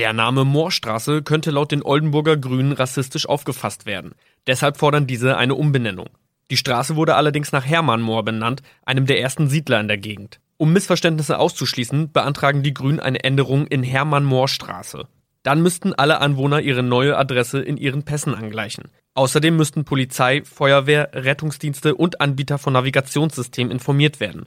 Der Name Moorstraße könnte laut den Oldenburger Grünen rassistisch aufgefasst werden. Deshalb fordern diese eine Umbenennung. Die Straße wurde allerdings nach Hermann Moor benannt, einem der ersten Siedler in der Gegend. Um Missverständnisse auszuschließen, beantragen die Grünen eine Änderung in Hermann Moor Straße. Dann müssten alle Anwohner ihre neue Adresse in ihren Pässen angleichen. Außerdem müssten Polizei, Feuerwehr, Rettungsdienste und Anbieter von Navigationssystemen informiert werden.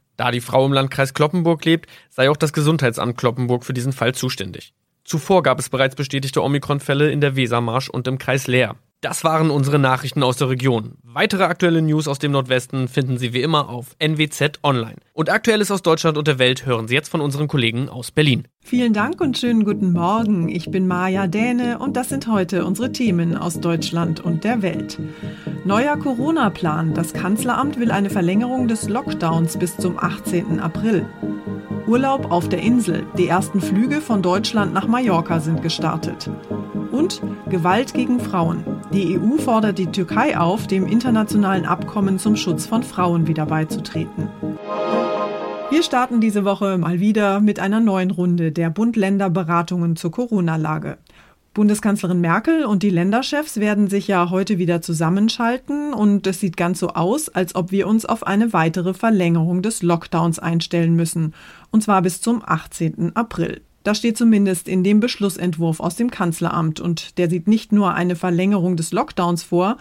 Da die Frau im Landkreis Kloppenburg lebt, sei auch das Gesundheitsamt Kloppenburg für diesen Fall zuständig. Zuvor gab es bereits bestätigte Omikron-Fälle in der Wesermarsch und im Kreis Leer. Das waren unsere Nachrichten aus der Region. Weitere aktuelle News aus dem Nordwesten finden Sie wie immer auf NWZ Online. Und Aktuelles aus Deutschland und der Welt hören Sie jetzt von unseren Kollegen aus Berlin. Vielen Dank und schönen guten Morgen. Ich bin Maja Däne und das sind heute unsere Themen aus Deutschland und der Welt. Neuer Corona-Plan. Das Kanzleramt will eine Verlängerung des Lockdowns bis zum 18. April. Urlaub auf der Insel. Die ersten Flüge von Deutschland nach Mallorca sind gestartet. Und Gewalt gegen Frauen. Die EU fordert die Türkei auf, dem internationalen Abkommen zum Schutz von Frauen wieder beizutreten. Wir starten diese Woche mal wieder mit einer neuen Runde der Bund-Länder-Beratungen zur Corona-Lage. Bundeskanzlerin Merkel und die Länderchefs werden sich ja heute wieder zusammenschalten und es sieht ganz so aus, als ob wir uns auf eine weitere Verlängerung des Lockdowns einstellen müssen, und zwar bis zum 18. April. Das steht zumindest in dem Beschlussentwurf aus dem Kanzleramt und der sieht nicht nur eine Verlängerung des Lockdowns vor,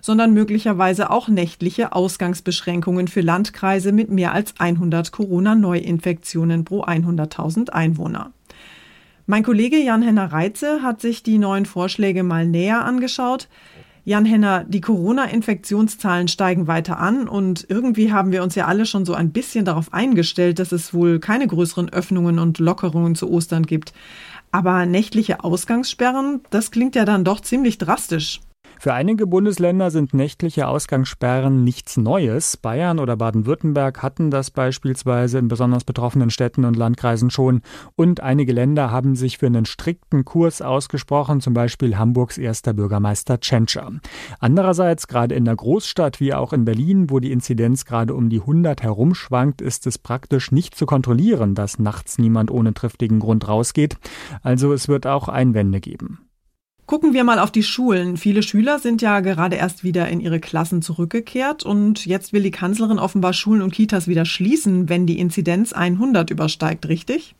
sondern möglicherweise auch nächtliche Ausgangsbeschränkungen für Landkreise mit mehr als 100 Corona-Neuinfektionen pro 100.000 Einwohner. Mein Kollege Jan-Henner Reitze hat sich die neuen Vorschläge mal näher angeschaut. Jan Henner, die Corona-Infektionszahlen steigen weiter an und irgendwie haben wir uns ja alle schon so ein bisschen darauf eingestellt, dass es wohl keine größeren Öffnungen und Lockerungen zu Ostern gibt. Aber nächtliche Ausgangssperren, das klingt ja dann doch ziemlich drastisch. Für einige Bundesländer sind nächtliche Ausgangssperren nichts Neues. Bayern oder Baden-Württemberg hatten das beispielsweise in besonders betroffenen Städten und Landkreisen schon. Und einige Länder haben sich für einen strikten Kurs ausgesprochen, zum Beispiel Hamburgs erster Bürgermeister Tschentscher. Andererseits, gerade in der Großstadt wie auch in Berlin, wo die Inzidenz gerade um die 100 herumschwankt, ist es praktisch nicht zu kontrollieren, dass nachts niemand ohne triftigen Grund rausgeht. Also es wird auch Einwände geben. Gucken wir mal auf die Schulen. Viele Schüler sind ja gerade erst wieder in ihre Klassen zurückgekehrt und jetzt will die Kanzlerin offenbar Schulen und Kitas wieder schließen, wenn die Inzidenz 100 übersteigt, richtig?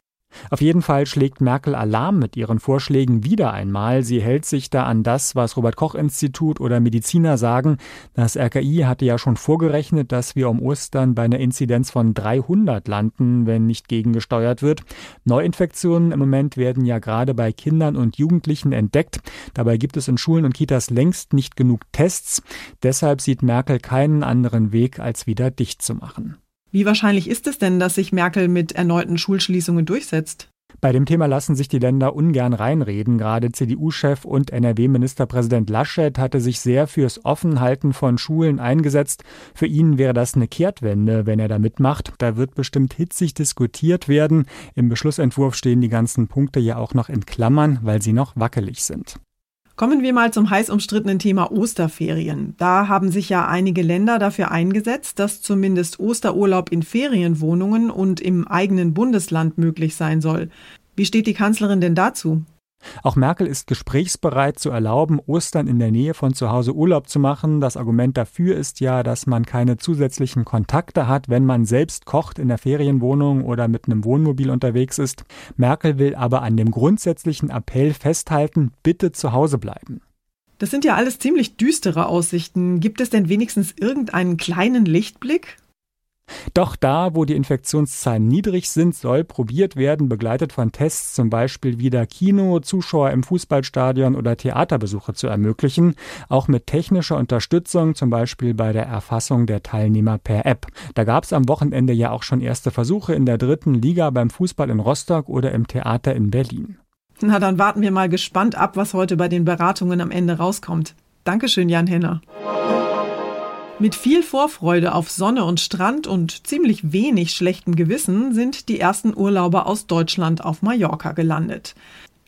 Auf jeden Fall schlägt Merkel Alarm mit ihren Vorschlägen wieder einmal. Sie hält sich da an das, was Robert Koch Institut oder Mediziner sagen. Das RKI hatte ja schon vorgerechnet, dass wir um Ostern bei einer Inzidenz von 300 landen, wenn nicht gegengesteuert wird. Neuinfektionen im Moment werden ja gerade bei Kindern und Jugendlichen entdeckt. Dabei gibt es in Schulen und Kitas längst nicht genug Tests. Deshalb sieht Merkel keinen anderen Weg, als wieder dicht zu machen. Wie wahrscheinlich ist es denn, dass sich Merkel mit erneuten Schulschließungen durchsetzt? Bei dem Thema lassen sich die Länder ungern reinreden. Gerade CDU-Chef und NRW-Ministerpräsident Laschet hatte sich sehr fürs Offenhalten von Schulen eingesetzt. Für ihn wäre das eine Kehrtwende, wenn er da mitmacht. Da wird bestimmt hitzig diskutiert werden. Im Beschlussentwurf stehen die ganzen Punkte ja auch noch in Klammern, weil sie noch wackelig sind. Kommen wir mal zum heiß umstrittenen Thema Osterferien. Da haben sich ja einige Länder dafür eingesetzt, dass zumindest Osterurlaub in Ferienwohnungen und im eigenen Bundesland möglich sein soll. Wie steht die Kanzlerin denn dazu? Auch Merkel ist gesprächsbereit zu erlauben, Ostern in der Nähe von zu Hause Urlaub zu machen. Das Argument dafür ist ja, dass man keine zusätzlichen Kontakte hat, wenn man selbst kocht in der Ferienwohnung oder mit einem Wohnmobil unterwegs ist. Merkel will aber an dem grundsätzlichen Appell festhalten, bitte zu Hause bleiben. Das sind ja alles ziemlich düstere Aussichten. Gibt es denn wenigstens irgendeinen kleinen Lichtblick? Doch da, wo die Infektionszahlen niedrig sind, soll probiert werden, begleitet von Tests zum Beispiel wieder Kino, Zuschauer im Fußballstadion oder Theaterbesuche zu ermöglichen, auch mit technischer Unterstützung, zum Beispiel bei der Erfassung der Teilnehmer per App. Da gab es am Wochenende ja auch schon erste Versuche in der dritten Liga beim Fußball in Rostock oder im Theater in Berlin. Na, dann warten wir mal gespannt ab, was heute bei den Beratungen am Ende rauskommt. Dankeschön, Jan Henner. Mit viel Vorfreude auf Sonne und Strand und ziemlich wenig schlechtem Gewissen sind die ersten Urlauber aus Deutschland auf Mallorca gelandet.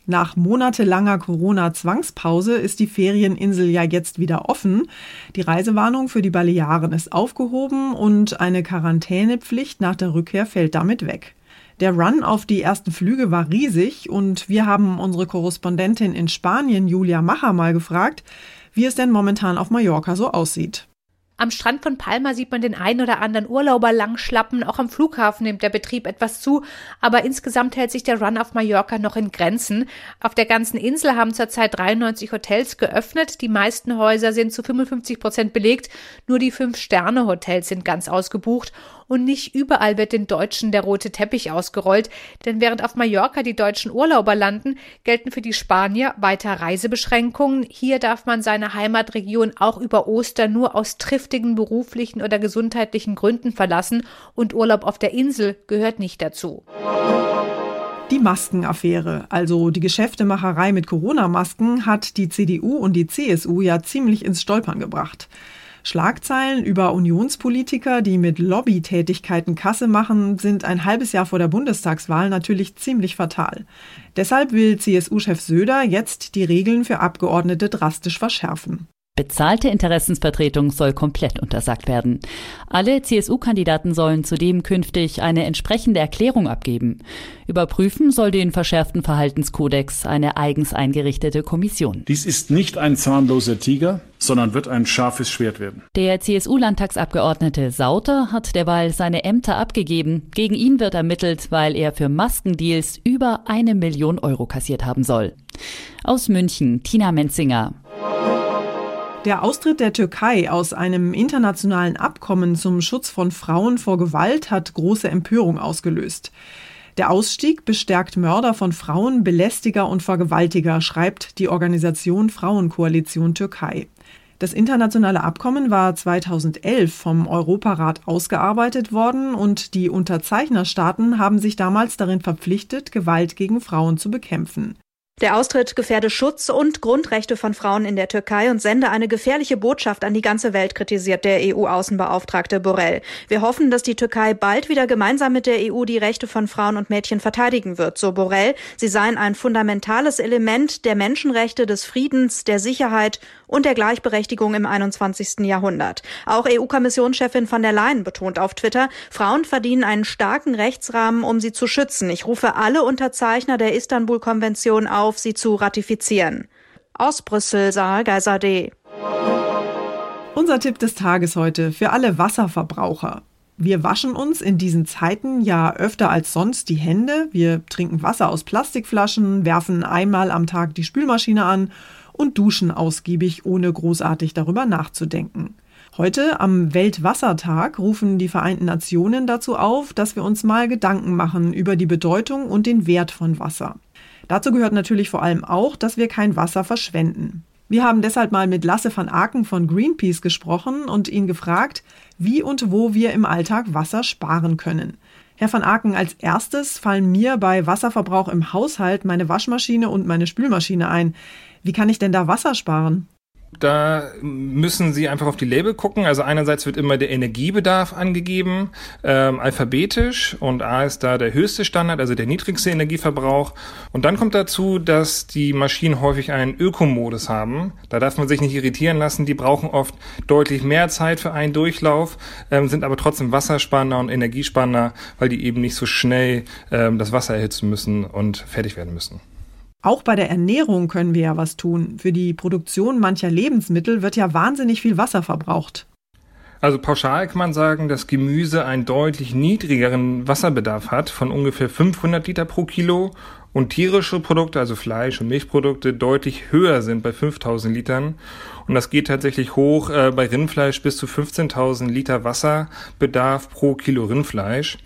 Nach monatelanger Corona-Zwangspause ist die Ferieninsel ja jetzt wieder offen. Die Reisewarnung für die Balearen ist aufgehoben und eine Quarantänepflicht nach der Rückkehr fällt damit weg. Der Run auf die ersten Flüge war riesig und wir haben unsere Korrespondentin in Spanien, Julia Macher, mal gefragt, wie es denn momentan auf Mallorca so aussieht. Am Strand von Palma sieht man den einen oder anderen Urlauber langschlappen. Auch am Flughafen nimmt der Betrieb etwas zu. Aber insgesamt hält sich der Run auf Mallorca noch in Grenzen. Auf der ganzen Insel haben zurzeit 93 Hotels geöffnet. Die meisten Häuser sind zu 55 Prozent belegt. Nur die Fünf-Sterne-Hotels sind ganz ausgebucht und nicht überall wird den Deutschen der rote Teppich ausgerollt, denn während auf Mallorca die deutschen Urlauber landen, gelten für die Spanier weiter Reisebeschränkungen. Hier darf man seine Heimatregion auch über Ostern nur aus triftigen beruflichen oder gesundheitlichen Gründen verlassen und Urlaub auf der Insel gehört nicht dazu. Die Maskenaffäre, also die Geschäftemacherei mit Corona-Masken, hat die CDU und die CSU ja ziemlich ins Stolpern gebracht. Schlagzeilen über Unionspolitiker, die mit Lobbytätigkeiten Kasse machen, sind ein halbes Jahr vor der Bundestagswahl natürlich ziemlich fatal. Deshalb will CSU-Chef Söder jetzt die Regeln für Abgeordnete drastisch verschärfen. Bezahlte Interessensvertretung soll komplett untersagt werden. Alle CSU-Kandidaten sollen zudem künftig eine entsprechende Erklärung abgeben. Überprüfen soll den verschärften Verhaltenskodex eine eigens eingerichtete Kommission. Dies ist nicht ein zahnloser Tiger, sondern wird ein scharfes Schwert werden. Der CSU-Landtagsabgeordnete Sauter hat derweil seine Ämter abgegeben. Gegen ihn wird ermittelt, weil er für Maskendeals über eine Million Euro kassiert haben soll. Aus München, Tina Menzinger. Der Austritt der Türkei aus einem internationalen Abkommen zum Schutz von Frauen vor Gewalt hat große Empörung ausgelöst. Der Ausstieg bestärkt Mörder von Frauen, Belästiger und Vergewaltiger, schreibt die Organisation Frauenkoalition Türkei. Das internationale Abkommen war 2011 vom Europarat ausgearbeitet worden und die Unterzeichnerstaaten haben sich damals darin verpflichtet, Gewalt gegen Frauen zu bekämpfen. Der Austritt gefährde Schutz und Grundrechte von Frauen in der Türkei und sende eine gefährliche Botschaft an die ganze Welt, kritisiert der EU-Außenbeauftragte Borrell. Wir hoffen, dass die Türkei bald wieder gemeinsam mit der EU die Rechte von Frauen und Mädchen verteidigen wird, so Borrell. Sie seien ein fundamentales Element der Menschenrechte, des Friedens, der Sicherheit und der Gleichberechtigung im 21. Jahrhundert. Auch EU-Kommissionschefin von der Leyen betont auf Twitter, Frauen verdienen einen starken Rechtsrahmen, um sie zu schützen. Ich rufe alle Unterzeichner der Istanbul-Konvention auf, auf, sie zu ratifizieren. Aus Brüssel, Sarah Geiser-D. Unser Tipp des Tages heute für alle Wasserverbraucher. Wir waschen uns in diesen Zeiten ja öfter als sonst die Hände. Wir trinken Wasser aus Plastikflaschen, werfen einmal am Tag die Spülmaschine an und duschen ausgiebig, ohne großartig darüber nachzudenken. Heute am Weltwassertag rufen die Vereinten Nationen dazu auf, dass wir uns mal Gedanken machen über die Bedeutung und den Wert von Wasser. Dazu gehört natürlich vor allem auch, dass wir kein Wasser verschwenden. Wir haben deshalb mal mit Lasse van Aken von Greenpeace gesprochen und ihn gefragt, wie und wo wir im Alltag Wasser sparen können. Herr van Aken, als erstes fallen mir bei Wasserverbrauch im Haushalt meine Waschmaschine und meine Spülmaschine ein. Wie kann ich denn da Wasser sparen? Da müssen Sie einfach auf die Label gucken. Also einerseits wird immer der Energiebedarf angegeben, ähm, alphabetisch und A ist da der höchste Standard, also der niedrigste Energieverbrauch. Und dann kommt dazu, dass die Maschinen häufig einen Ökomodus haben. Da darf man sich nicht irritieren lassen. Die brauchen oft deutlich mehr Zeit für einen Durchlauf, ähm, sind aber trotzdem Wasserspanner und Energiespanner, weil die eben nicht so schnell ähm, das Wasser erhitzen müssen und fertig werden müssen. Auch bei der Ernährung können wir ja was tun. Für die Produktion mancher Lebensmittel wird ja wahnsinnig viel Wasser verbraucht. Also pauschal kann man sagen, dass Gemüse einen deutlich niedrigeren Wasserbedarf hat von ungefähr 500 Liter pro Kilo und tierische Produkte, also Fleisch und Milchprodukte, deutlich höher sind bei 5000 Litern. Und das geht tatsächlich hoch äh, bei Rindfleisch bis zu 15.000 Liter Wasserbedarf pro Kilo Rindfleisch.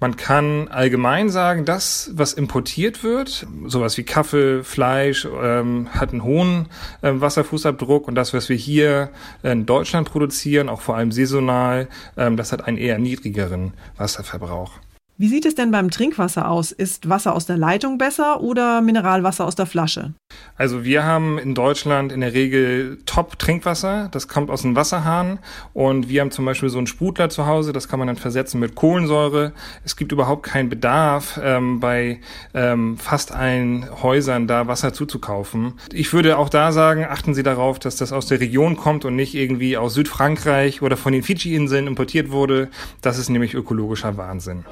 Man kann allgemein sagen, das, was importiert wird, sowas wie Kaffee, Fleisch, ähm, hat einen hohen äh, Wasserfußabdruck und das, was wir hier in Deutschland produzieren, auch vor allem saisonal, ähm, das hat einen eher niedrigeren Wasserverbrauch. Wie sieht es denn beim Trinkwasser aus? Ist Wasser aus der Leitung besser oder Mineralwasser aus der Flasche? Also wir haben in Deutschland in der Regel Top-Trinkwasser. Das kommt aus dem Wasserhahn. Und wir haben zum Beispiel so einen Sprudler zu Hause. Das kann man dann versetzen mit Kohlensäure. Es gibt überhaupt keinen Bedarf, ähm, bei ähm, fast allen Häusern da Wasser zuzukaufen. Ich würde auch da sagen, achten Sie darauf, dass das aus der Region kommt und nicht irgendwie aus Südfrankreich oder von den Fidschi-Inseln importiert wurde. Das ist nämlich ökologischer Wahnsinn.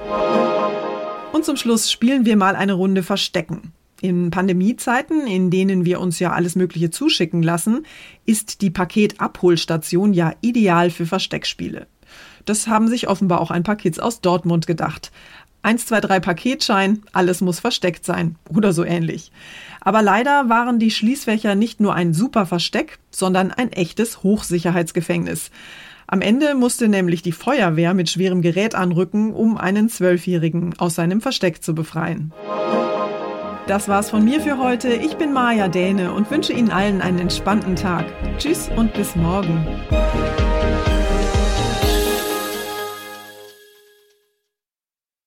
Und zum Schluss spielen wir mal eine Runde Verstecken. In Pandemiezeiten, in denen wir uns ja alles Mögliche zuschicken lassen, ist die Paketabholstation ja ideal für Versteckspiele. Das haben sich offenbar auch ein paar Kids aus Dortmund gedacht. 1, 2, 3 Paketschein, alles muss versteckt sein oder so ähnlich. Aber leider waren die Schließfächer nicht nur ein super Versteck, sondern ein echtes Hochsicherheitsgefängnis. Am Ende musste nämlich die Feuerwehr mit schwerem Gerät anrücken, um einen Zwölfjährigen aus seinem Versteck zu befreien. Das war's von mir für heute. Ich bin Maja Däne und wünsche Ihnen allen einen entspannten Tag. Tschüss und bis morgen.